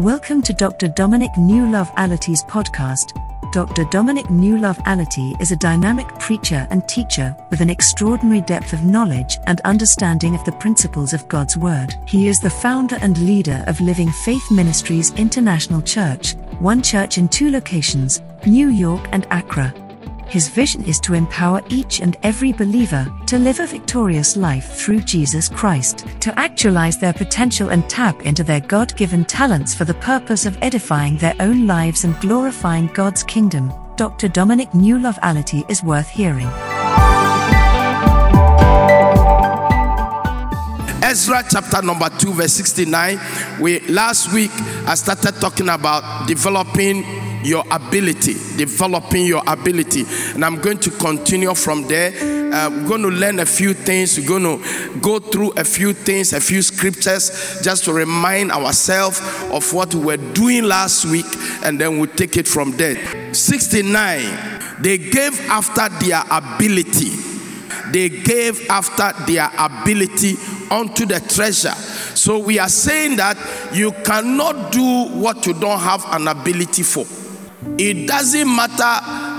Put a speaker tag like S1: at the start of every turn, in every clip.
S1: Welcome to Dr. Dominic New Love Allotey's podcast. Dr. Dominic New Love Allotey is a dynamic preacher and teacher with an extraordinary depth of knowledge and understanding of the principles of God's Word. He is the founder and leader of Living Faith Ministries International Church, one church in two locations, New York and Accra. His vision is to empower each and every believer to live a victorious life through Jesus Christ, to actualize their potential and tap into their God given talents for the purpose of edifying their own lives and glorifying God's kingdom. Dr. Dominic New Love Allotey is worth hearing.
S2: Ezra chapter number 2 verse 69 we last week I started talking about developing your ability, developing your ability. And I'm going to continue from there. Uh, we're going to learn a few things. We're going to go through a few things, a few scriptures, just to remind ourselves of what we were doing last week, and then we'll take it from there. 69, they gave after their ability. They gave after their ability unto the treasure. So we are saying that you cannot do what you don't have an ability for. It doesn't matter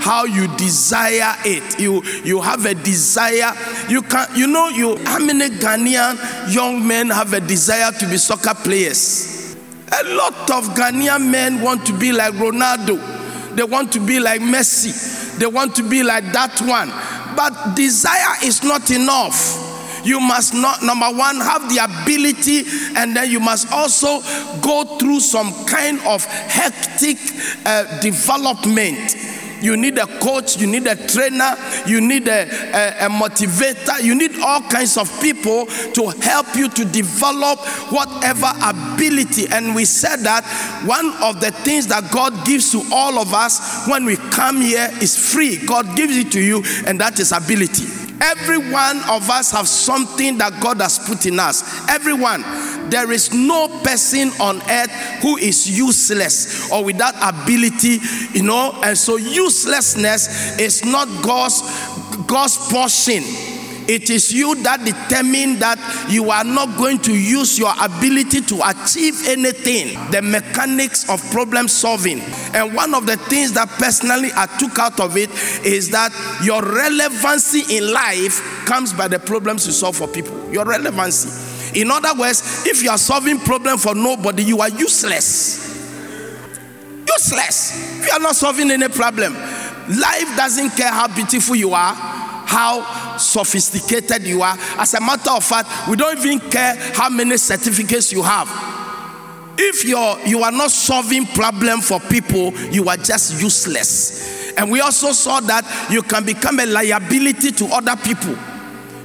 S2: how you desire it. You you have a desire. You can you know you how many Ghanaian young men have a desire to be soccer players? A lot of Ghanaian men want to be like Ronaldo. They want to be like Messi. They want to be like that one. But desire is not enough you must not, number one, have the ability, and then you must also go through some kind of hectic uh, development. You need a coach, you need a trainer, you need a, a, a, motivator, you need all kinds of people to help you to develop whatever ability. And we said that one of the things that God gives to all of us when we come here is free. God gives it to you, and that is ability. Every one of us have something that God has put in us. Everyone. There is no person on earth who is useless or without ability, you know. And so uselessness is not God's God's portion. It is you that determine that you are not going to use your ability to achieve anything. The mechanics of problem solving. And one of the things that personally I took out of it is that your relevancy in life comes by the problems you solve for people. Your relevancy. In other words, if you are solving problem for nobody, you are useless. Useless. You are not solving any problem, life doesn't care how beautiful you are, how sophisticated you are. As a matter of fact, we don't even care how many certificates you have. If you're you are not solving problem for people, you are just useless. And we also saw that you can become a liability to other people.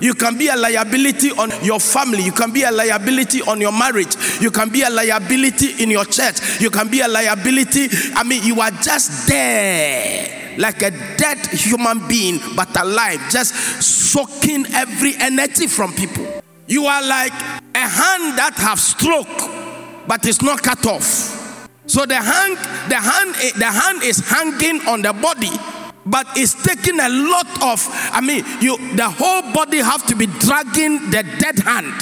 S2: You can be a liability on your family. You can be a liability on your marriage. You can be a liability in your church. You can be a liability. I mean, you are just there like a dead human being, but alive, just soaking every energy from people. You are like a hand that have stroke, but it's not cut off. So the hand, the hand, eh, the hand is hanging on the body, but it's taking a lot of. I mean, you, the whole body have to be dragging the dead hand.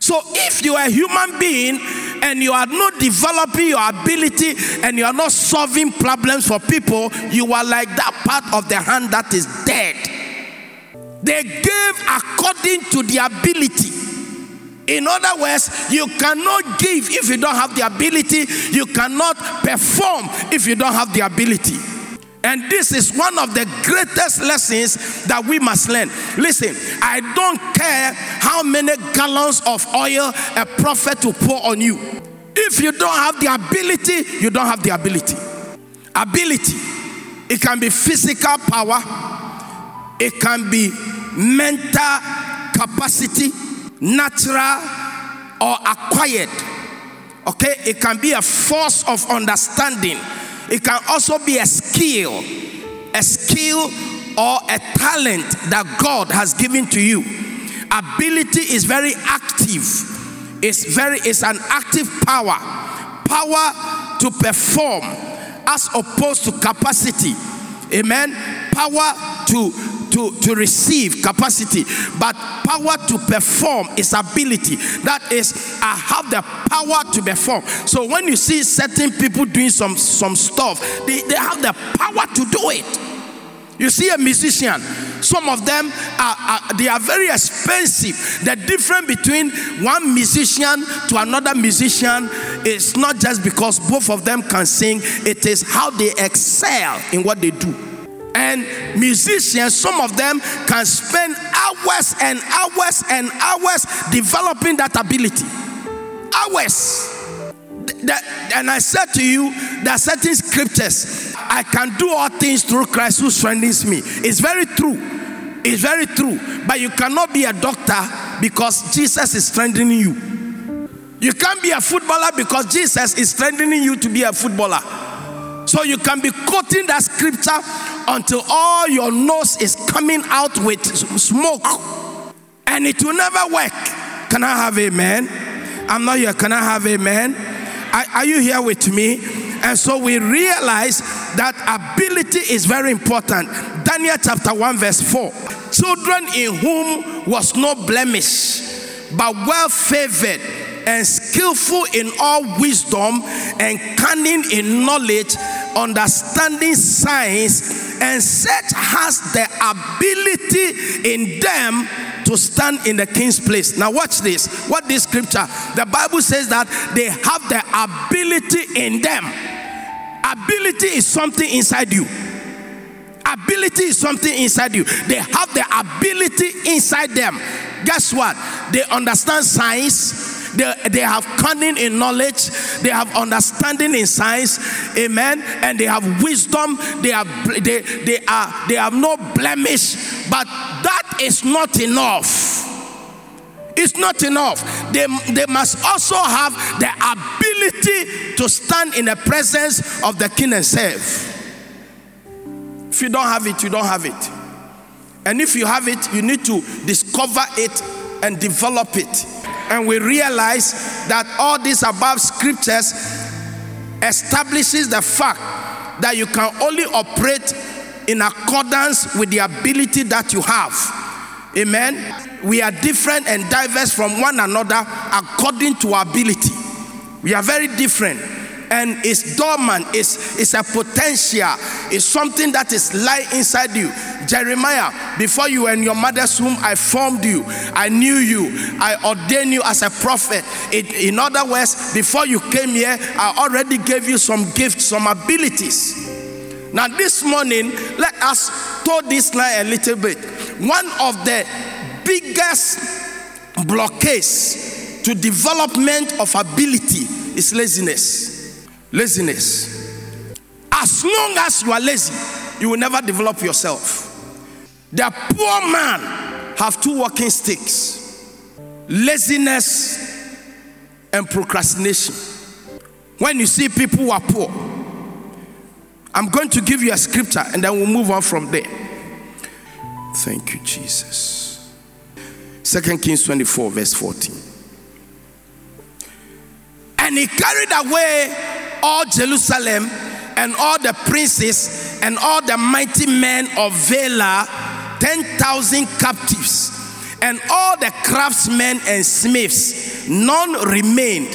S2: So if you are a human being and you are not developing your ability and you are not solving problems for people, you are like that part of the hand that is dead. They gave according to the ability. In other words, you cannot give if you don't have the ability, you cannot perform if you don't have the ability. And this is one of the greatest lessons that we must learn. Listen, I don't care how many gallons of oil a prophet will pour on you. If you don't have the ability, you don't have the ability. Ability, it can be physical power, it can be mental capacity, natural or acquired. Okay, it can be a force of understanding it can also be a skill, a skill or a talent that God has given to you. Ability is very active. It's very it's an active power. Power to perform as opposed to capacity. Amen. Power to to to, receive capacity, but power to perform is ability. That is, I have the power to perform. So when you see certain people doing some, some stuff, they, they have the power to do it. You see a musician, some of them are, are, they are very expensive. The difference between one musician to another musician is not just because both of them can sing, it is how they excel in what they do. And musicians, some of them can spend hours and hours and hours developing that ability. Hours. And I said to you, there are certain scriptures. I can do all things through Christ who strengthens me. It's very true. It's very true. But you cannot be a doctor because Jesus is strengthening you. You can't be a footballer because Jesus is strengthening you to be a footballer. So you can be quoting that scripture until all your nose is coming out with smoke and it will never work. Can I have amen? I'm not here. Can I have amen? Are, are you here with me? And so we realize that ability is very important. Daniel chapter 1, verse 4. Children in whom was no blemish, but well favored and skillful in all wisdom and cunning in knowledge, understanding science, and such has the ability in them to stand in the king's place. Now, watch this. What this scripture, the Bible says that they have the ability in them. Ability is something inside you. Ability is something inside you. They have the ability inside them. Guess what? They understand science. They, they have cunning in knowledge, they have understanding in science, amen, and they have wisdom, they have they, they are they have no blemish, but that is not enough. It's not enough. They, they must also have the ability to stand in the presence of the king and serve. If you don't have it, you don't have it. And if you have it, you need to discover it and develop it. And we realize that all these above scriptures establishes the fact that you can only operate in accordance with the ability that you have. Amen. We are different and diverse from one another according to ability. We are very different and it's dormant, it's, it's a potential, it's something that is lie inside you. Jeremiah, before you were in your mother's womb, I formed you, I knew you, I ordained you as a prophet. It, in other words, before you came here, I already gave you some gifts, some abilities. Now, this morning, let us toe this line a little bit. One of the biggest blockades to development of ability is laziness. Laziness. As long as you are lazy, you will never develop yourself. The poor man have two walking sticks laziness and procrastination. When you see people who are poor, I'm going to give you a scripture and then we'll move on from there. Thank you, Jesus. Second Kings 24, verse 14. And he carried away all Jerusalem and all the princes and all the mighty men of Valor, 10,000 captives, and all the craftsmen and smiths. None remained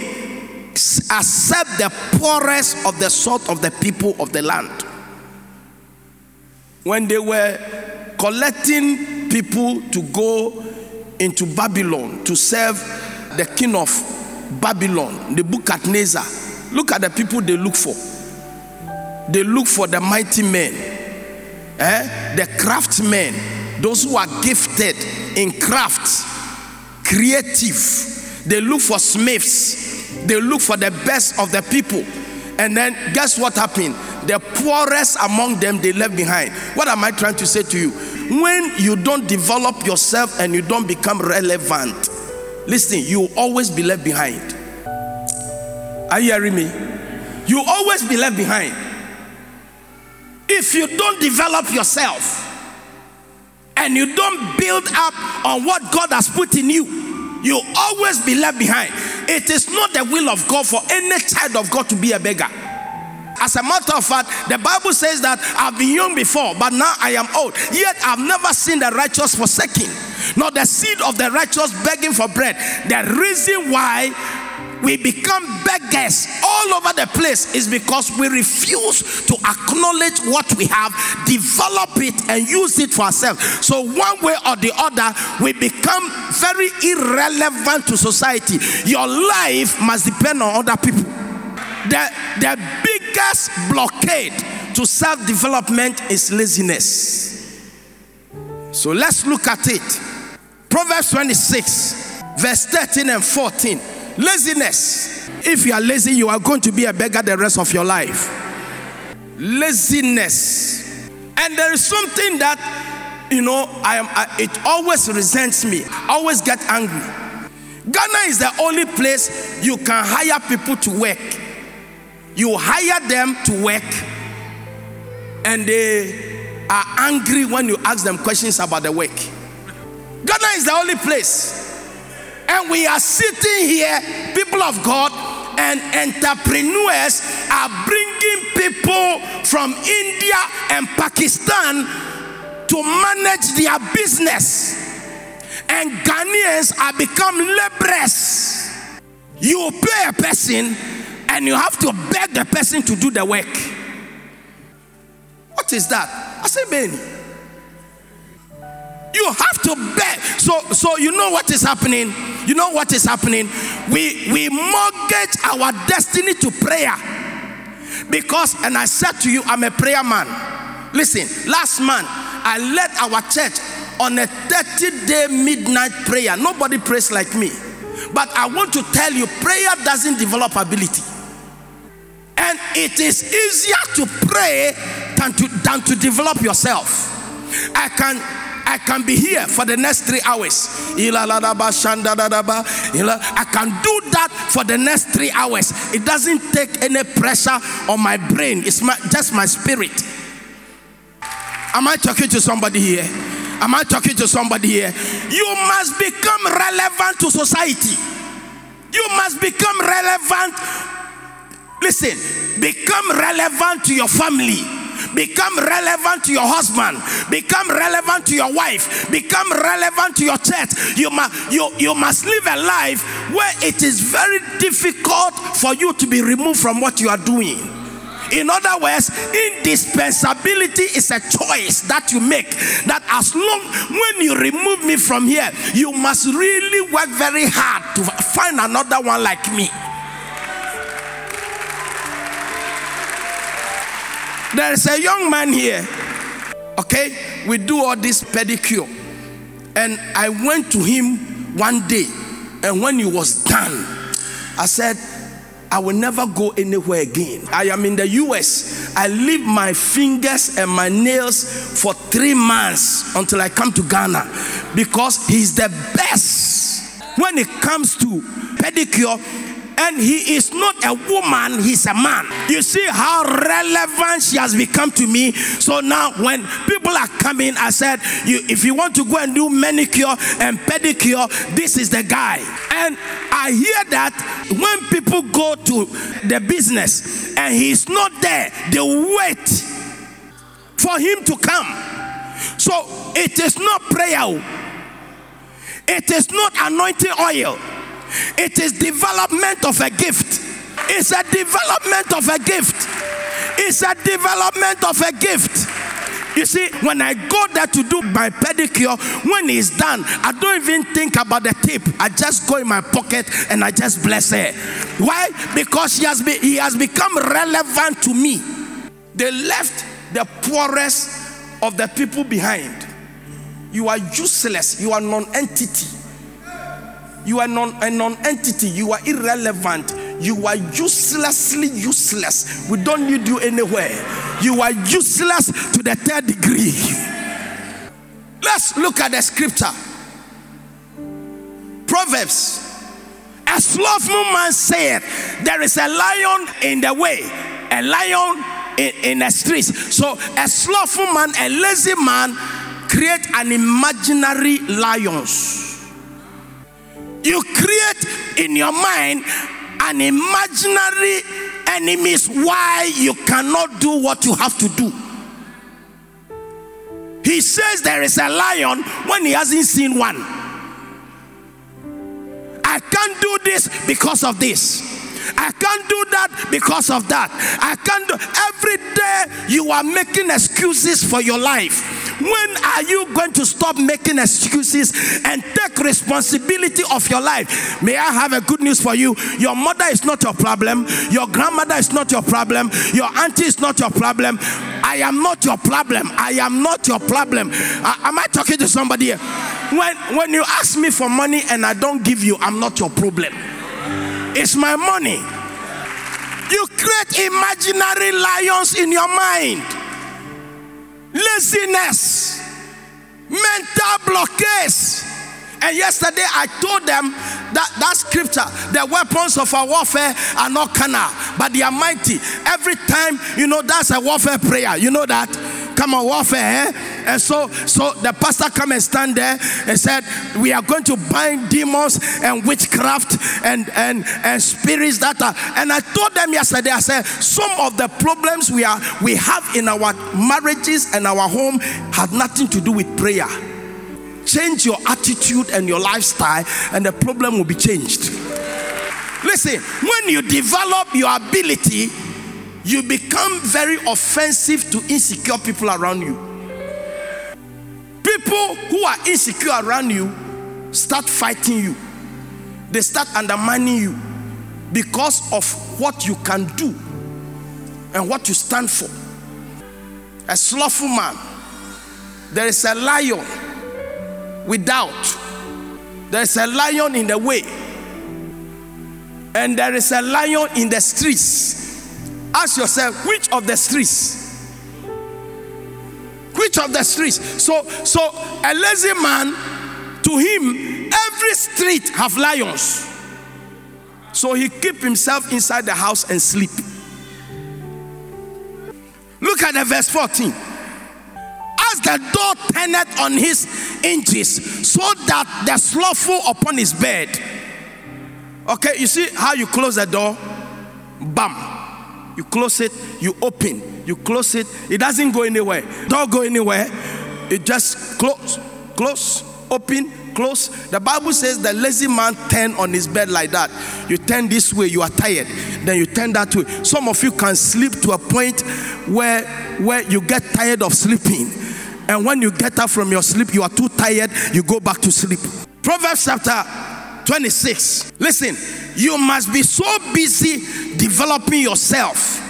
S2: except the poorest of the sort of the people of the land. When they were collecting people to go into Babylon to serve the king of Babylon, Nebuchadnezzar, look at the people they look for. They look for the mighty men, eh? the craftsmen, those who are gifted in crafts, creative. They look for smiths. They look for the best of the people. And then guess what happened? The poorest among them they left behind. What am I trying to say to you? When you don't develop yourself and you don't become relevant, listen, you will always be left behind. Are you hearing me? You always be left behind. If you don't develop yourself and you don't build up on what God has put in you, you'll always be left behind. It is not the will of God for any child of God to be a beggar. as a matter of fact, the Bible says that I've been young before, but now I am old. Yet I've never seen the righteous forsaken, nor the seed of the righteous begging for bread. The reason why we become beggars all over the place is because we refuse to acknowledge what we have, develop it, and use it for ourselves. So, one way or the other, we become very irrelevant to society. Your life must depend on other people. The, the biggest blockade to self development is laziness. So, let's look at it. Proverbs 26, verse 13 and 14. Laziness. If you are lazy, you are going to be a beggar the rest of your life. Laziness. And there is something that, you know, I am, I, it always resents me, I always get angry. Ghana is the only place you can hire people to work. You hire them to work, and they are angry when you ask them questions about the work. Ghana is the only place and we are sitting here, people of God, and entrepreneurs are bringing people from India and Pakistan to manage their business. And Ghanaians are become laborers. You pay a person and you have to beg the person to do the work. What is that? I say, Benny. You have to beg. So, so you know what is happening? You know what is happening? We we mortgage our destiny to prayer. Because, and I said to you, I'm a prayer man. Listen, last month I led our church on a 30 day midnight prayer. Nobody prays like me. But I want to tell you, prayer doesn't develop ability. And it is easier to pray than to, than to develop yourself. I can I can be here for the next three hours. I can do that for the next three hours. It doesn't take any pressure on my brain, it's my, just my spirit. Am I talking to somebody here? Am I talking to somebody here? You must become relevant to society. You must become relevant. Listen, become relevant to your family Become relevant to your husband. Become relevant to your wife. Become relevant to your church. You must, you, you must live a life where it is very difficult for you to be removed from what you are doing. In other words, indispensability is a choice that you make. That as long when you remove me from here, you must really work very hard to find another one like me. There is a young man here. Okay, we do all this pedicure. And I went to him one day, and when he was done, I said, I will never go anywhere again. I am in the US. I leave my fingers and my nails for three months until I come to Ghana because he's the best. When it comes to pedicure, and he is not a woman, he's a man. You see how relevant she has become to me. So now, when people are coming, I said, you, if you want to go and do manicure and pedicure, this is the guy. And I hear that when people go to the business and he's not there, they wait for him to come. So it is not prayer, it is not anointing oil it is development of a gift. It's a development of a gift. It's a development of a gift. You see, when I go there to do my pedicure, when it's done, I don't even think about the tip. I just go in my pocket and I just bless her. Why? Because she has been, he has become relevant to me. They left the poorest of the people behind. You are useless. You are non-entity. You are non, a non entity. You are irrelevant. You are uselessly useless. We don't need you anywhere. You are useless to the third degree. Let's look at the scripture. Proverbs. A slothful man said, There is a lion in the way, a lion in, in the streets. So, a slothful man, a lazy man, create an imaginary lions you create in your mind an imaginary enemies why you cannot do what you have to do. He says there is a lion when he hasn't seen one. I can't do this because of this. I can't do that because of that. I can't do every day you are making excuses for your life. When are you going to stop making excuses and take responsibility of your life? May I have a good news for you? Your mother is not your problem. Your grandmother is not your problem. Your auntie is not your problem. I am not your problem. I am not your problem. I, am I talking to somebody here? When, when you ask me for money and I don't give you, I'm not your problem. It's my money. You create imaginary lions in your mind. Laziness, mental blockades. And yesterday I told them that that scripture, the weapons of our warfare are not carnal, but they are mighty. Every time, you know, that's a warfare prayer. You know that? Come on, warfare. Eh? And so, so the pastor come and stand there and said, "We are going to bind demons and witchcraft and and and spirits that are." And I told them yesterday, I said, some of the problems we are we have in our marriages and our home have nothing to do with prayer. Change your attitude and your lifestyle, and the problem will be changed. Listen, when you develop your ability, you become very offensive to insecure people around you. People who are insecure around you start fighting you, they start undermining you because of what you can do and what you stand for. A slothful man, there is a lion without, there is a lion in the way, and there is a lion in the streets. Ask yourself, which of the streets? Which of the streets? So, so a lazy man, to him, every street have lions. So he keep himself inside the house and sleep. Look at the verse 14. As the door turneth on his hinges, so that the slothful upon his bed. Okay, you see how you close the door? Bam. You close it, you open, you close it, it doesn't go anywhere. Don't go anywhere. It just close, close, open, close. The Bible says the lazy man turn on his bed like that. You turn this way, you are tired. Then you turn that way. Some of you can sleep to a point where where you get tired of sleeping. And when you get up from your sleep, you are too tired, you go back to sleep. Proverbs chapter 26. Listen, you must be so busy developing yourself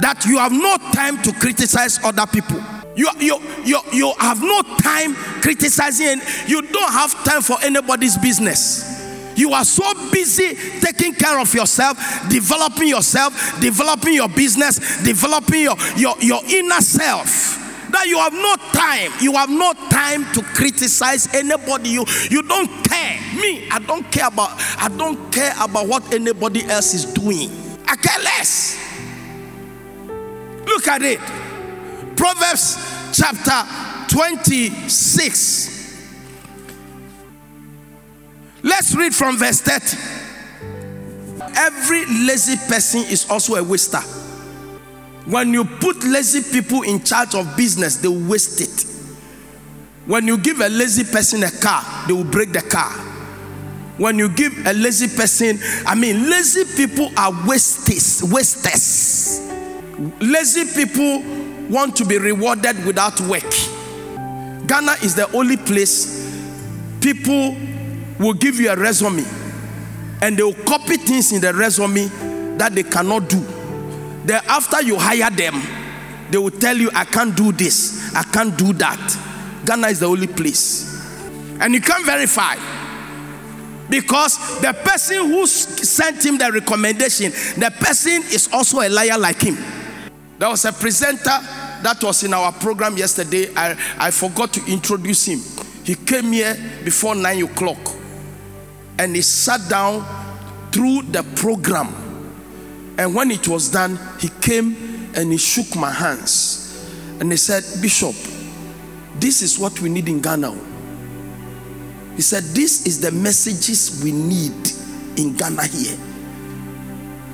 S2: that you have no time to criticize other people. You, you, you, you have no time criticizing, you don't have time for anybody's business. You are so busy taking care of yourself, developing yourself, developing your business, developing your, your, your inner self that you have no time. You have no time to criticize anybody. You you don't care. Me, I don't care about I don't care about what anybody else is doing. I care less. Look at it. Proverbs chapter 26. Let's read from verse 30. Every lazy person is also a waster. When you put lazy people in charge of business, they waste it. When you give a lazy person a car, they will break the car. When you give a lazy person, I mean, lazy people are wasters, wasters. Lazy people want to be rewarded without work. Ghana is the only place people will give you a resume and they will copy things in the resume that they cannot do. Then, after you hire them, they will tell you, I can't do this, I can't do that. Ghana is the only place. And you can't verify because the person who sent him the recommendation, the person is also a liar like him. There was a presenter that was in our program yesterday. I, I forgot to introduce him. He came here before nine o'clock and he sat down through the program. And when it was done, he came and he shook my hands and he said, Bishop, this is what we need in Ghana. He said, This is the messages we need in Ghana here.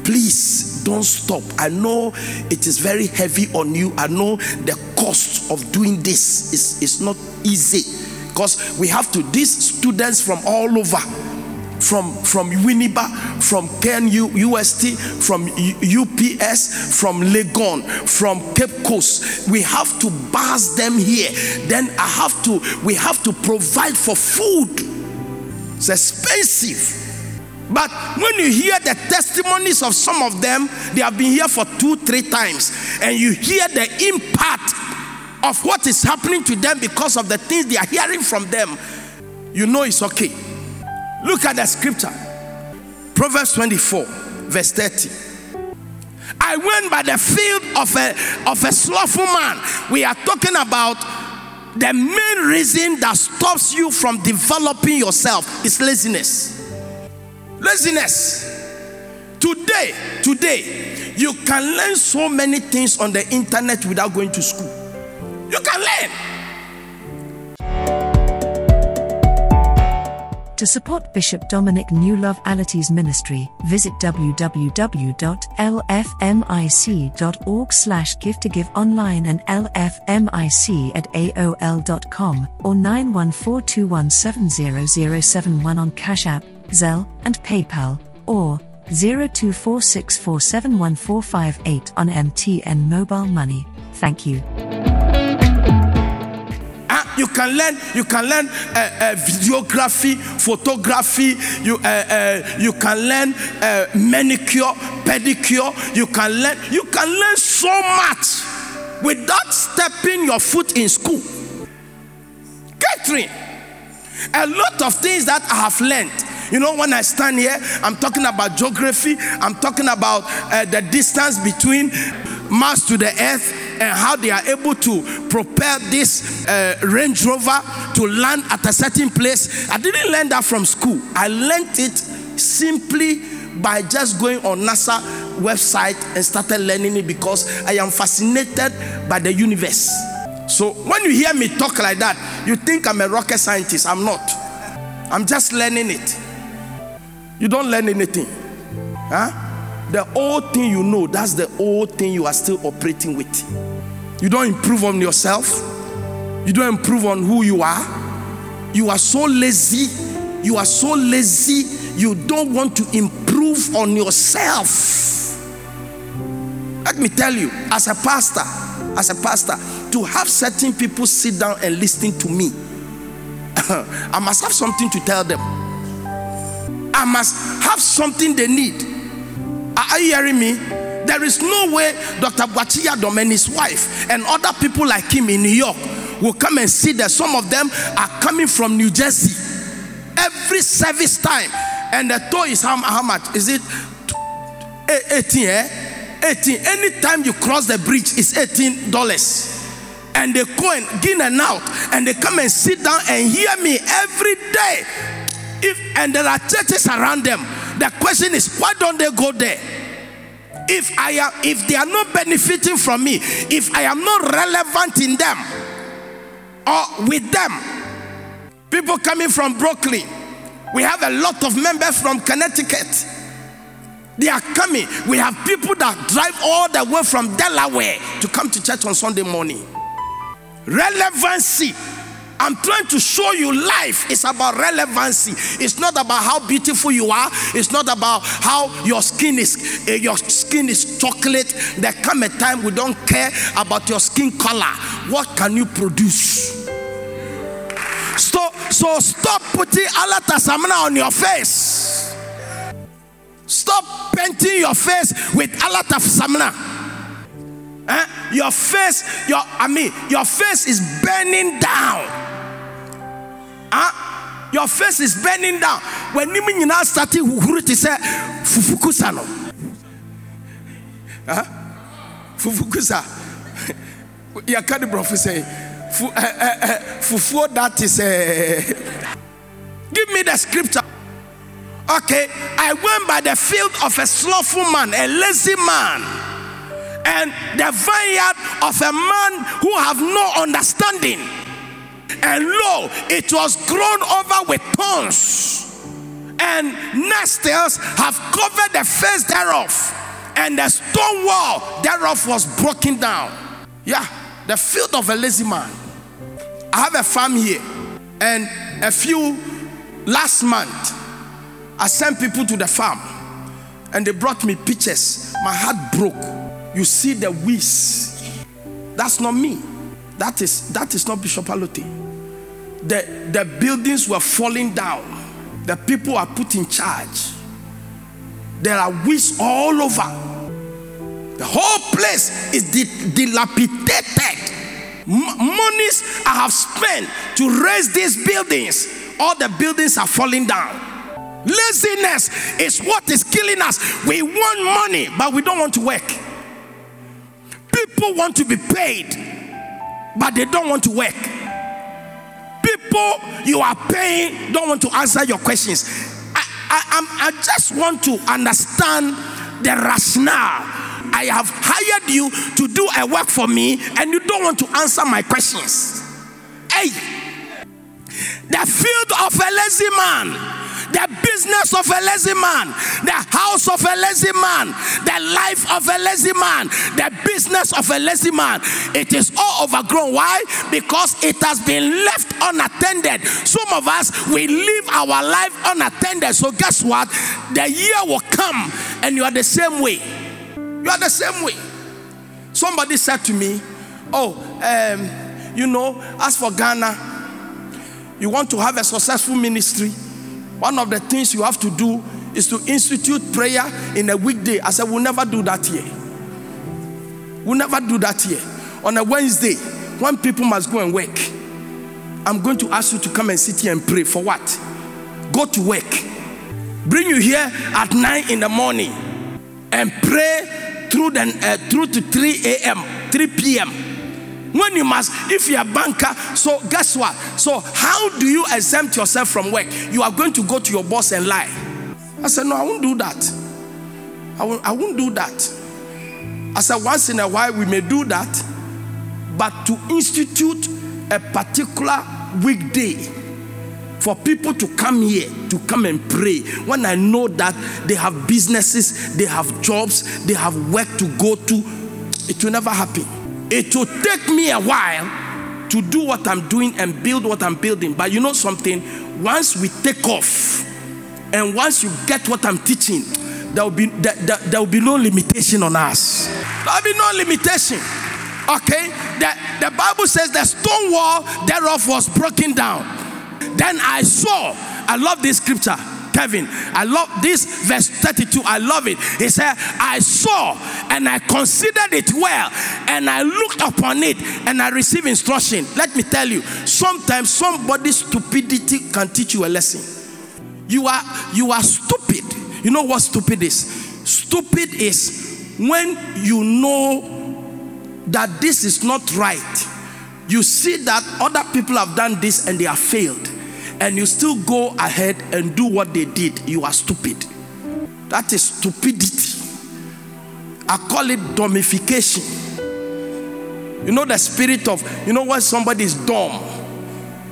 S2: Please don't stop. I know it is very heavy on you. I know the cost of doing this is, is not easy because we have to, these students from all over from from Winneba, from KNUST, from UPS, from Legon, from Cape Coast. We have to bus them here. Then I have to, we have to provide for food. It's expensive. But when you hear the testimonies of some of them, they have been here for two, three times, and you hear the impact of what is happening to them because of the things they are hearing from them, you know it's okay. Look at the scripture Proverbs 24, verse 30. I went by the field of a, of a slothful man. We are talking about the main reason that stops you from developing yourself is laziness. Laziness. Today, today, you can learn so many things on the internet without going to school. You can learn.
S1: To support Bishop Dominic New Love Allotey's ministry, visit www.lfmic.org slash give to give online and lfmic at aol.com or 914217071 on Cash App, Zelle, and PayPal, or 0246471458 on MTN Mobile Money. Thank you
S2: you can learn you can learn uh, uh, videography photography you uh, you can learn manicure pedicure you can learn you can learn so much without stepping your foot in school catherine a lot of things that i have learned you know, when I stand here, I'm talking about geography, I'm talking about uh, the distance between Mars to the Earth, and how they are able to propel this uh, Range Rover to land at a certain place. I didn't learn that from school. I learned it simply by just going on NASA website and started learning it because I am fascinated by the universe. So when you hear me talk like that, you think I'm a rocket scientist. I'm not. I'm just learning it. You don't learn anything. Huh? The old thing you know, that's the old thing you are still operating with. You don't improve on yourself, you don't improve on who you are. You are so lazy, you are so lazy, you don't want to improve on yourself. Let me tell you, as a pastor, as a pastor, to have certain people sit down and listen to me, I must have something to tell them. I must have something they need. Are you hearing me? There is no way Dr. Boakye Dom and his wife and other people like him in New York will come and see that some of them are coming from New Jersey every service time. And the toll is how, how much? Is it 18? Eh? 18. Anytime you cross the bridge, it's $18 and they go and in and out and they come and sit down and hear me every day if and there are churches around them the question is, why don't they go there? If I am, if they are not benefiting from me, if I am not relevant in them or with them, people coming from Brooklyn, we have a lot of members from Connecticut. They are coming. We have people that drive all the way from Delaware to come to church on Sunday morning. Relevancy I'm trying to show you life is about relevancy. It's not about how beautiful you are. It's not about how your skin is uh, your skin is chocolate. There come a time we don't care about your skin color. What can you produce? So, so stop putting alata samana on your face. Stop painting your face with alata samana. Eh? Your face, your I mean, your face is burning down. Ah, your face is burning down. When you mean you starting huhuru to say fufukusa no. Ah, fufukusa. You can't bro say fufuo that is a. Give me the scripture. Okay, I went by the field of a slothful man, a lazy man, and the vineyard of a man who have no understanding and lo, it was grown over with thorns, and nettles have covered the face thereof. and the stone wall thereof was broken down. Yeah, the field of a lazy man. I have a farm here, and a few last month, I sent people to the farm, and they brought me pictures. My heart broke. You see the weeds. That's not me. That is that is not Bishop Allotey. The the buildings were falling down. The people are put in charge. There are weeds all over. The whole place is dilapidated. Monies I have spent to raise these buildings, all the buildings are falling down. Laziness is what is killing us. We want money, but we don't want to work. People want to be paid, but they don't want to work. People you are paying don't want to answer your questions. I, I, I just want to understand the rationale I have hired you to do a work for me and you don't want to answer my questions. Hey, the field of a lazy man the business of a lazy man, the house of a lazy man, the life of a lazy man, the business of a lazy man. It is all overgrown. Why? Because it has been left unattended. Some of us, we live our life unattended. So, guess what? The year will come and you are the same way. You are the same way. Somebody said to me, Oh, um, you know, as for Ghana, you want to have a successful ministry. One of the things you have to do is to institute prayer in a weekday. I said, We'll never do that here. We'll never do that here. On a Wednesday, when people must go and work, I'm going to ask you to come and sit here and pray. For what? Go to work. Bring you here at 9 in the morning and pray through the uh, through to 3 a.m., 3 p.m. When you must, if you're a banker, so guess what? So how do you exempt yourself from work? You are going to go to your boss and lie. I said, no, I won't do that. I won't, I won't do that. I said, once in a while we may do that, but to institute a particular weekday for people to come here to come and pray when I know that they have businesses, they have jobs, they have work to go to, it will never happen. It will take me a while to do what I'm doing and build what I'm building. But you know something? Once we take off and once you get what I'm teaching, there will be there, there, there will be no limitation on us. There will be no limitation. Okay? The, the Bible says the stone wall thereof was broken down then I saw, I love this scripture. Kevin, I love this verse 32. I love it. He said, I saw and I considered it well, and I looked upon it and I received instruction. Let me tell you, sometimes somebody's stupidity can teach you a lesson. You are you are stupid. You know what stupid is? Stupid is when you know that this is not right. You see that other people have done this and they have failed and you still go ahead and do what they did, you are stupid. That is stupidity. I call it domification. You know the spirit of, you know when somebody is dumb,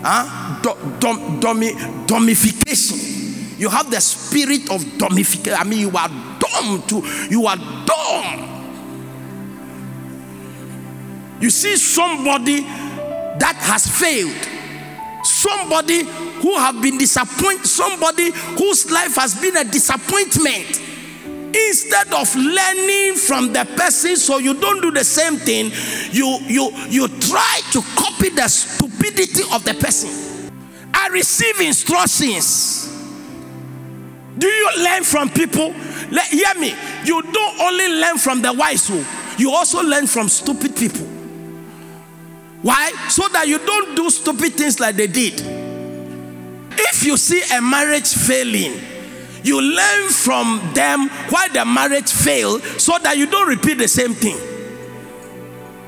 S2: huh? Dom, domi, domification. You have the spirit of domification. I mean, you are dumb to, you are dumb. You see somebody that has failed, somebody who have been disappointed, somebody whose life has been a disappointment. Instead of learning from the person, so you don't do the same thing, you you you try to copy the stupidity of the person. I receive instructions. Do you learn from people? Let, hear me. You don't only learn from the wise, who you also learn from stupid people. Why? So that you don't do stupid things like they did. If you see a marriage failing, you learn from them why the marriage failed so that you don't repeat the same thing.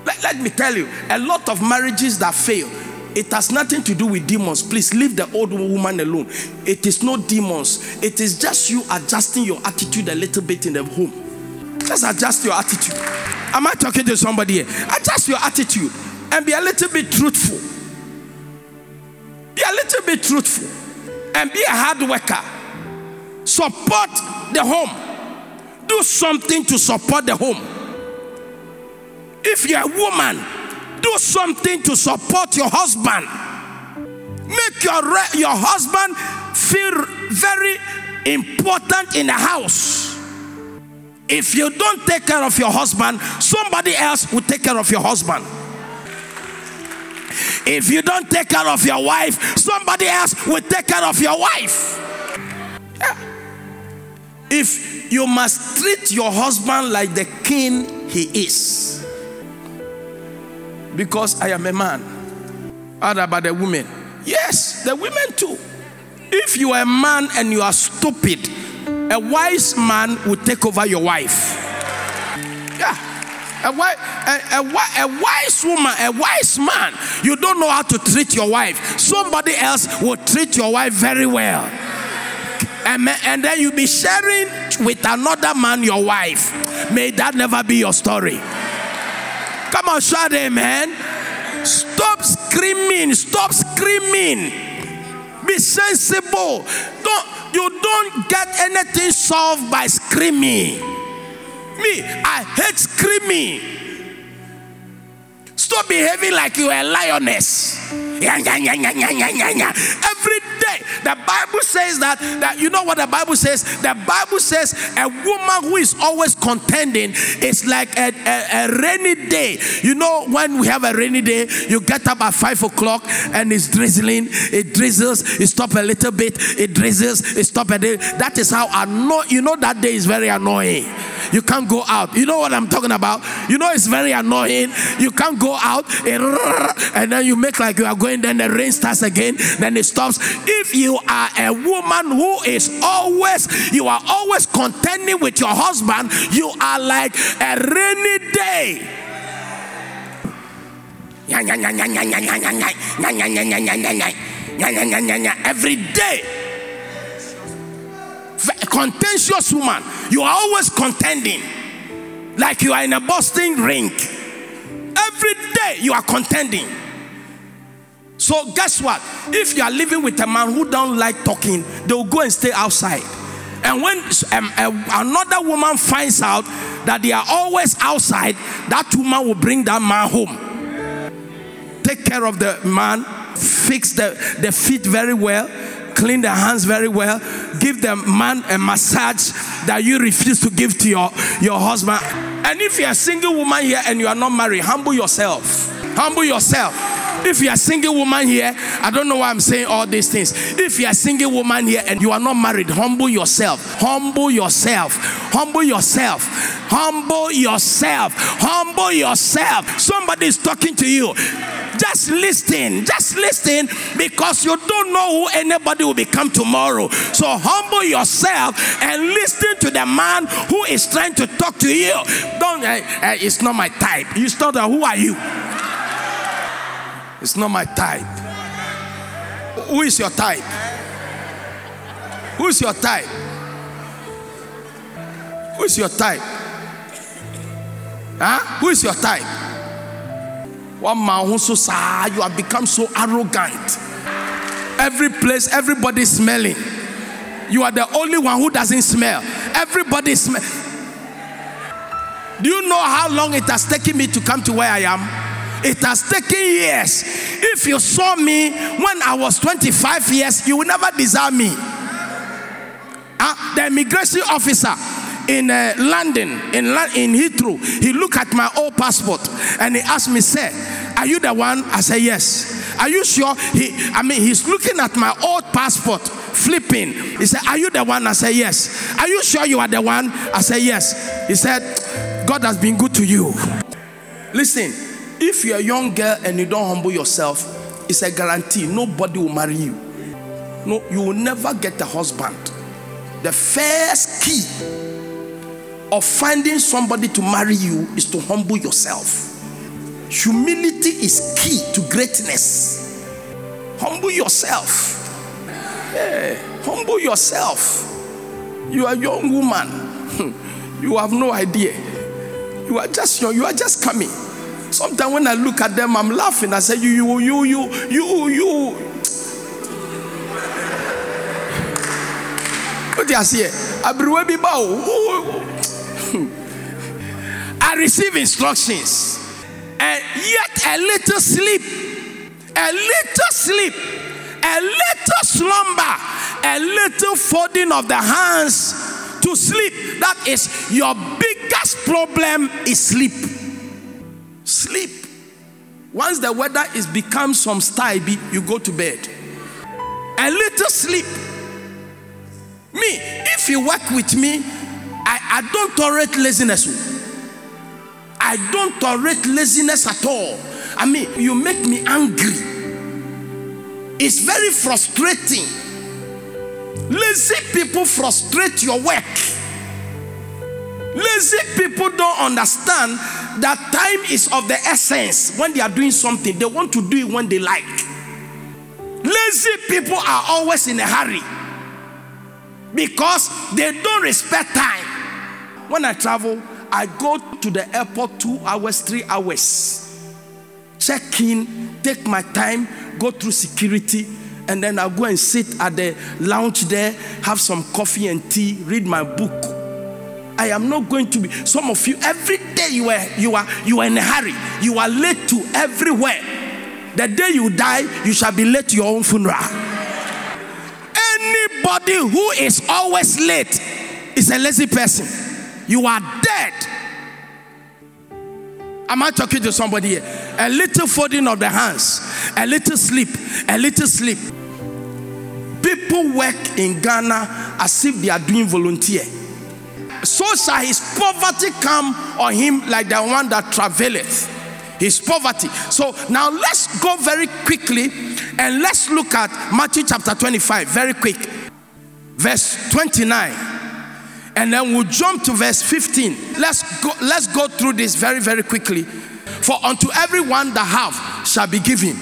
S2: Let, let me tell you, a lot of marriages that fail, it has nothing to do with demons. Please leave the old woman alone. It is not demons, it is just you adjusting your attitude a little bit in the home. Just adjust your attitude. Am I talking to somebody here? Adjust your attitude and be a little bit truthful. Be a little bit truthful and be a hard worker. Support the home. do something to support the home. If you're a woman, do something to support your husband. Make your, your husband feel very important in the house. If you don't take care of your husband, somebody else will take care of your husband. If you don't take care of your wife, somebody else will take care of your wife. Yeah. If you must treat your husband like the king he is, because I am a man. How about the women? Yes, the women too. If you are a man and you are stupid, a wise man will take over your wife. Yeah. A, a, a, a, wise woman, a wise man, you don't know how to treat your wife. Somebody else will treat your wife very well. And, and then you'll be sharing with another man your wife. May that never be your story. Come on, shout amen. Stop screaming. Stop screaming. Be sensible. Don't you don't get anything solved by screaming. Me, I hate screaming. Stop behaving like you are a lioness. Every day, the Bible says that, that you know what the Bible says? The Bible says a woman who is always contending is like a, a, a rainy day. You know, when we have a rainy day, you get up at five o'clock and it's drizzling, it drizzles, it stop a little bit, it drizzles, it stops a day. That is how annoying, you know, that day is very annoying. You can't go out. You know what I'm talking about? You know, it's very annoying. You can't go out, and then you make like you are going, then the rain starts again, then it stops. If you are a woman who is always, you are always contending with your husband, you are like a rainy day. Every day a contentious woman. You are always contending, like you are in a boxing ring. Every day you are contending. So guess what? If you are living with a man who don't like talking, they will go and stay outside. And when um, another woman finds out that they are always outside, that woman will bring that man home. Take care of the man, fix the, the feet very well, clean their hands very well, give the man a massage that you refuse to give to your, your husband. And if you're a single woman here and you are not married, humble yourself. Humble yourself. If you're a single woman here, I don't know why I'm saying all these things. If you're a single woman here and you are not married, humble yourself. Humble yourself. Humble yourself. Humble yourself. Humble yourself. Somebody is talking to you. Just listen. Just listen because you don't know who anybody will become tomorrow. So humble yourself and listen to the man who is trying to talk to you. Don't. Uh, uh, it's not my type. You start. Who are you? It's not my type. Who is your type? Who is your type? Who is your type? Huh? Who is your type? One man who so sad, you have become so arrogant. Every place, everybody smelling. You are the only one who doesn't smell. Everybody smell. Do you know how long it has taken me to come to where I am? It has taken years. If you saw me when I was 25 years, you will never desire me. Uh, the immigration officer in uh, London, in, in Heathrow, he looked at my old passport and he asked me, Sir, are you the one? I said, Yes. Are you sure? He, I mean, he's looking at my old passport, flipping. He said, Are you the one? I said, Yes. Are you sure you are the one? I said, Yes. He said, God has been good to you. Listen, if you're a young girl and you don't humble yourself, it's a guarantee nobody will marry you. No, you will never get a husband. The first key of finding somebody to marry you is to humble yourself. Humility is key to greatness. Humble yourself. Yeah, humble yourself. You are a young woman. You have no idea. You are just young. You are just coming. Sometimes when I look at them, I'm laughing. I say, you, you, you, you, you, you. wote aseɛ aberewa bi ba o. Hmm. I receive instructions. And yet a little sleep a little sleep a little slumber a little folding of the hands to sleep. That is your biggest problem is sleep sleep. Once the weather is become some style you go to bed. A little sleep. Me if you work with me i, I don't tolerate laziness. I don't tolerate laziness at all. I mean you make me angry. It's very frustrating. Lazy people frustrate your work lazy people don't understand that time is of the essence when they are doing something. They want to do it when they like. Lazy people are always in a hurry because they don't respect time. When i travel i go to the airport two hours three hours. Check in take my time go through security and then i'll go and sit at the lounge there have some coffee and tea read my book I am not going to be. Some of you, every day you are you are you are in a hurry. You are late to everywhere. The day you die, you shall be late to your own funeral. Anybody who is always late is a lazy person. You are dead. Am I talking to somebody here? A little folding of the hands, a little sleep, a little sleep. People work in Ghana as if they are doing volunteer so shall his poverty come on him like the one that traveleth. His poverty. So now let's go very quickly and let's look at Matthew chapter 25, very quick. Verse 29. And then we'll jump to verse 15. Let's go, let's go through this very, very quickly. For unto everyone that have shall be given,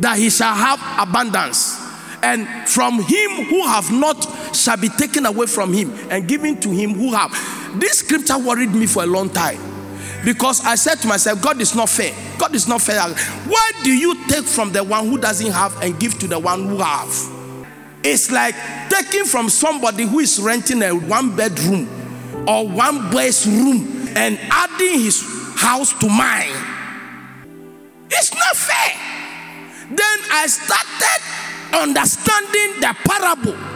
S2: that he shall have abundance. And from him who have not shall be taken away from him and given to him who have. This scripture worried me for a long time because I said to myself, God is not fair. God is not fair. Why do you take from the one who doesn't have and give to the one who have? It's like taking from somebody who is renting a one bedroom or one boy's room and adding his house to mine. It's not fair. Then I started understanding the parable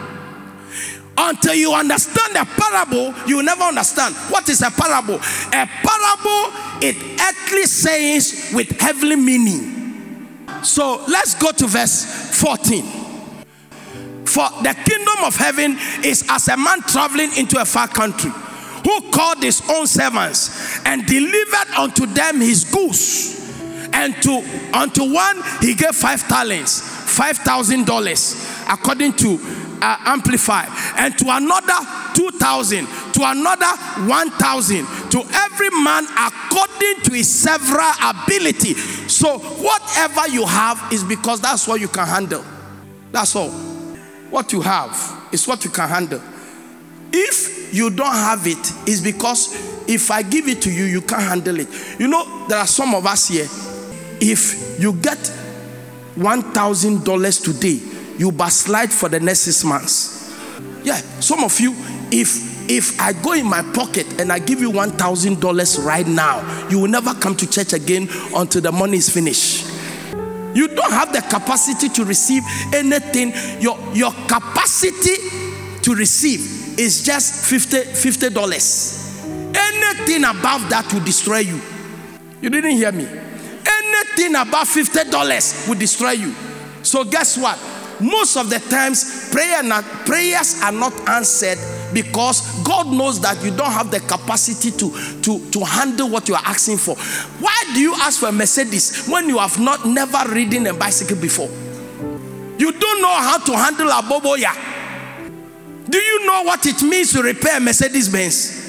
S2: until you understand the parable, you never understand. What is a parable? A parable is earthly sayings with heavenly meaning. So let's go to verse 14. For the kingdom of heaven is as a man traveling into a far country who called his own servants and delivered unto them his goods. And to unto one he gave five talents, five thousand dollars, according to uh, amplify and to another 2000 to another 1000 to every man according to his several ability. So whatever you have is because that's what you can handle. That's all. What you have is what you can handle. If you don't have it is because if i give it to you you can't handle it. You know there are some of us here if you get $1000 today you backslide for the next six months. Yeah, some of you, if if I go in my pocket and I give you one thousand dollars right now, you will never come to church again until the money is finished. You don't have the capacity to receive anything. Your your capacity to receive is just 50 dollars. Anything above that will destroy you. You didn't hear me. Anything above fifty dollars will destroy you. So guess what? Most of the times prayer not, prayers are not answered because God knows that you don't have the capacity to, to, to handle what you are asking for. Why do you ask for a Mercedes when you have not never ridden a bicycle before? You don't know how to handle a boboya. Do you know what it means to repair a Mercedes Benz?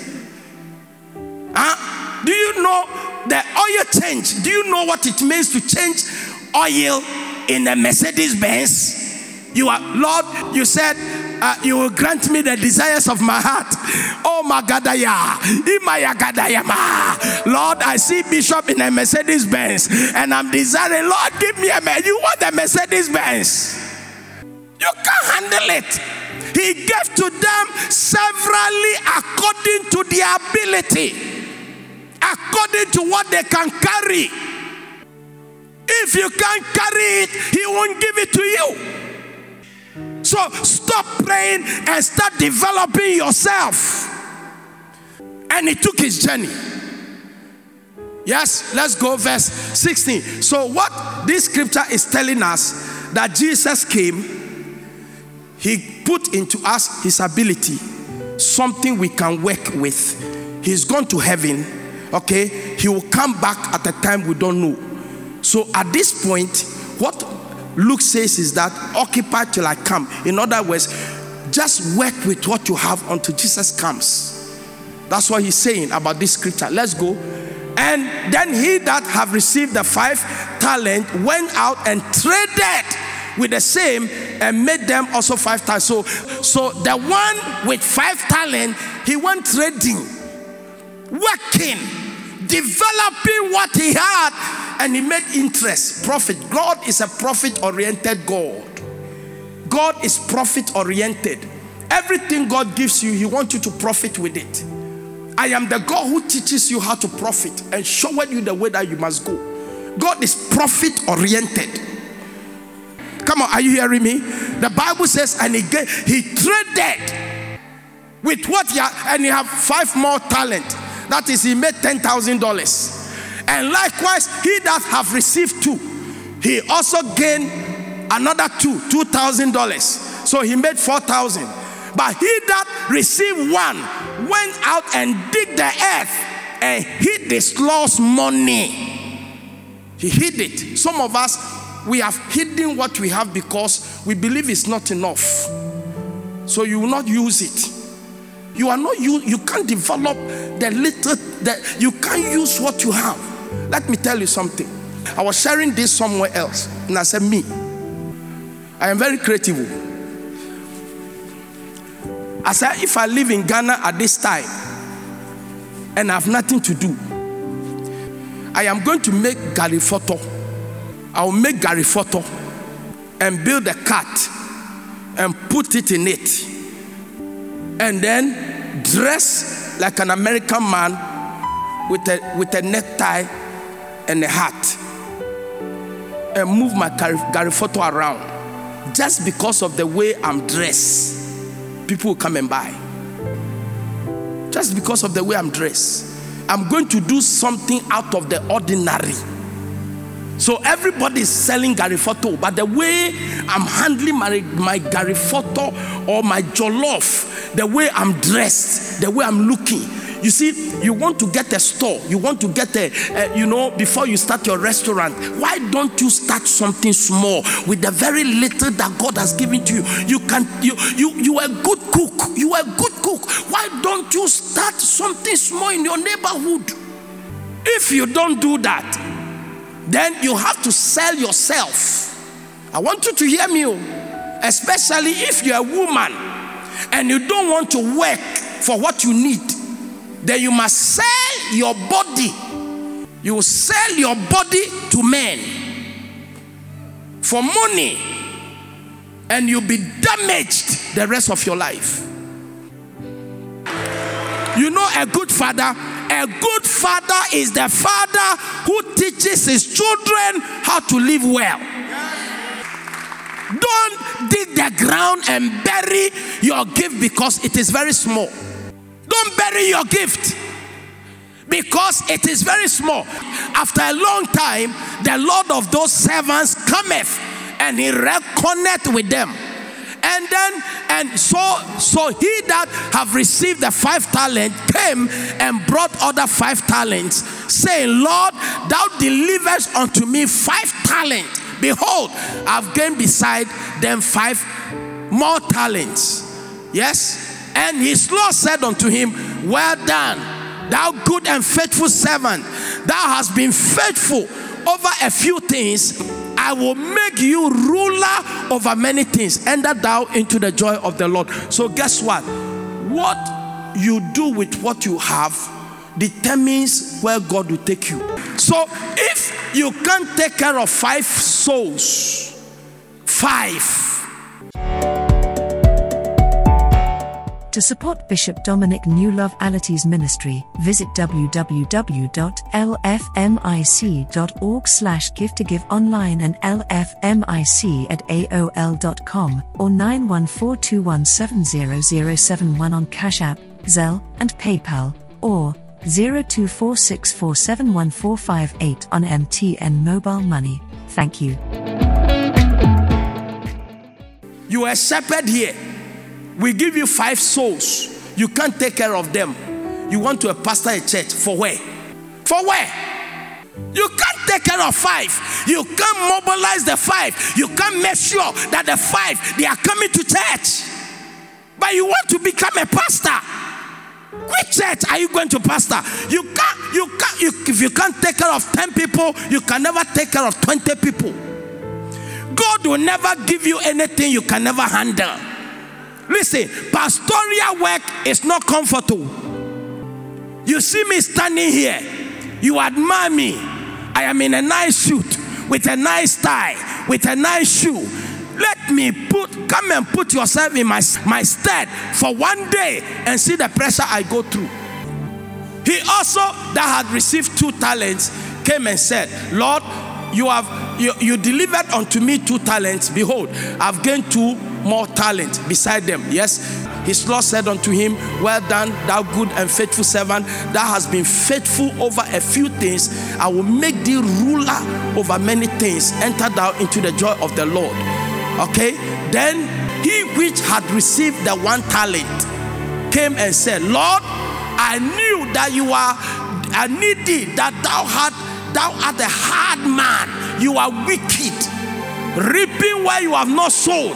S2: Huh? Do you know the oil change? Do you know what it means to change oil in a Mercedes Benz? You are, Lord, you said, uh, you will grant me the desires of my heart. Oh, my Gadaya. Lord, I see Bishop in a Mercedes Benz and I'm desiring, Lord, give me a man. You want a Mercedes Benz? You can't handle it. he gave to them severally according to their ability, according to what they can carry. If you can't carry it, he won't give it to you. So stop praying and start developing yourself. And he took his journey. Yes, let's go verse 16. So what this scripture is telling us that Jesus came, he put into us his ability, something we can work with. He's gone to heaven, okay? He will come back at a time we don't know. So at this point, what Luke says is that occupy till I come. In other words, just work with what you have until Jesus comes. That's what he's saying about this scripture. Let's go. And then he that have received the five talent went out and traded with the same and made them also five times. So, so the one with five talent, he went trading, working, developing what he had, and he made interest, profit. God is a profit oriented God. God is profit oriented. Everything God gives you, He wants you to profit with it. I am the God who teaches you how to profit and showed you the way that you must go. God is profit oriented. Come on, are you hearing me? The Bible says, and he gave, he traded with what he had, and he have five more talent. That is, he made ten thousand dollars. And likewise, he that have received two, he also gained another two, two thousand dollars. So he made four thousand. But he that received one went out and dig the earth and hid this lost money. He hid it. Some of us, we have hidden what we have because we believe it's not enough. So you will not use it. You are not you you can't develop the little that you can't use what you have. Let me tell you something. I was sharing this somewhere else, and I said, Me, I am very creative. I said, if I live in Ghana at this time and I have nothing to do, I am going to make Gary photo. I will make Gary photo and build a cat and put it in it. And then dress like an American man with a, with a necktie and a hat. And move my Gary photo around just because of the way I'm dressed people will come and buy. Just because of the way I'm dressed. I'm going to do something out of the ordinary. So everybody is selling Gary Photo, but the way I'm handling my, my Gary Photo or my jollof, the way I'm dressed, the way I'm looking, you see, you want to get a store, you want to get a, a, you know, before you start your restaurant. Why don't you start something small with the very little that God has given to you? You can, you, you, you are a good cook. You are a good cook. Why don't you start something small in your neighborhood? If you don't do that, then you have to sell yourself. I want you to hear me, oh. especially if you're a woman and you don't want to work for what you need then you must sell your body. You sell your body to men for money, and you'll be damaged the rest of your life. You know, a good father, a good father is the father who teaches his children how to live well. Don't dig the ground and bury your gift because it is very small. Don't bury your gift because it is very small. After a long time, the Lord of those servants cometh and he reckoneth with them. And then, and so, so he that have received the five talent came and brought other five talents, saying, Lord, thou deliverest unto me five talents. Behold, I've gained beside them five more talents. Yes, and his Lord said unto him, Well done, thou good and faithful servant. Thou hast been faithful over a few things. I will make you ruler over many things. Enter thou into the joy of the Lord. So, guess what? What you do with what you have determines where God will take you. So, if you can't take care of five souls, five
S1: To support Bishop Dominic Newlove Allotey's ministry, visit www.lfmic.org slash give to give online and lfmic at aol.com or 914217071 on Cash App, Zelle, and PayPal, or 0246471458 on MTN Mobile Money. Thank you.
S2: You are shepherd here. We give you five souls. You can't take care of them. You want to a pastor a church for where? For where? You can't take care of five. You can't mobilize the five. You can't make sure that the five they are coming to church. But you want to become a pastor. Which church are you going to pastor? You can't, you can't, you, if you can't take care of 10 people, you can never take care of 20 people. God will never give you anything you can never handle. Listen, pastoral work is not comfortable. You see me standing here, you admire me. I am in a nice suit with a nice tie, with a nice shoe. Let me put, come and put yourself in my, my stead for one day and see the pressure I go through. He also, that had received two talents, came and said, Lord, you have you, you delivered unto me two talents. Behold, I've gained two more talent beside them. Yes. His Lord said unto him, Well done, thou good and faithful servant. Thou hast been faithful over a few things. I will make thee ruler over many things. Enter thou into the joy of the Lord. Okay. Then he which had received the one talent came and said, Lord, I knew that you are a needy, that thou had thou art a hard man. You are wicked, reaping where you have not sown,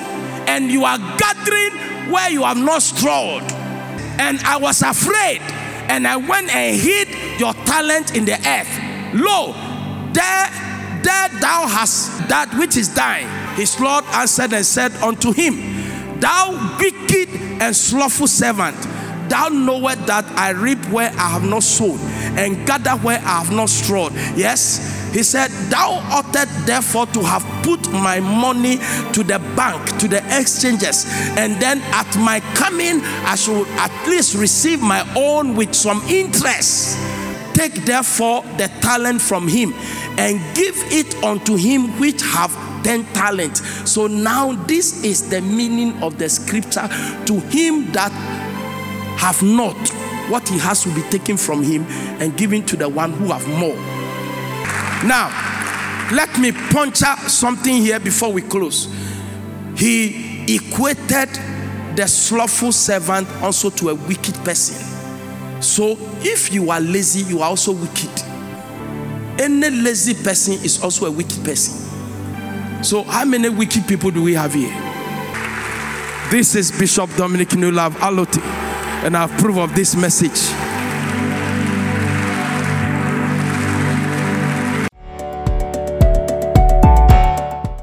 S2: and you are gathering where you have not strawed. And I was afraid, and I went and hid your talent in the earth. Lo, there, there thou hast that which is thine. His Lord answered and said unto him, Thou wicked and slothful servant, thou knowest that I reap where I have not sown, and gather where I have not strawed. Yes, he said, Thou oughtest therefore to have put my money to the bank, to the exchanges, and then at my coming, I should at least receive my own with some interest. Take therefore the talent from him and give it unto him which have ten talents. So now this is the meaning of the scripture to him that have not what he has will be taken from him and given to the one who have more. Now, let me puncture something here before we close. He equated the slothful servant also to a wicked person. So, if you are lazy, you are also wicked. Any lazy person is also a wicked person. So, how many wicked people do we have here? This is Bishop Dominic Newlove Allotey, and I approve of this message.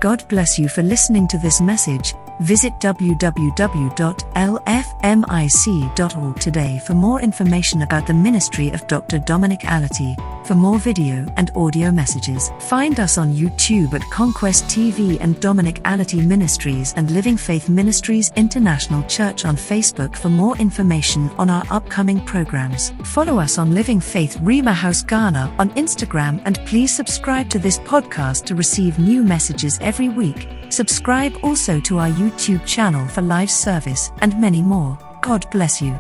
S1: God bless you for listening to this message. Visit www.lfmic.org today for more information about the ministry of Dr. Dominic Allotey. For more video and audio messages, find us on YouTube at Conquest TV and Dominic Allotey Ministries and Living Faith Ministries International Church on Facebook for more information on our upcoming programs. Follow us on Living Faith Rhema House Ghana on Instagram and please subscribe to this podcast to receive new messages every week. Subscribe also to our YouTube channel for live service and many more. God bless you.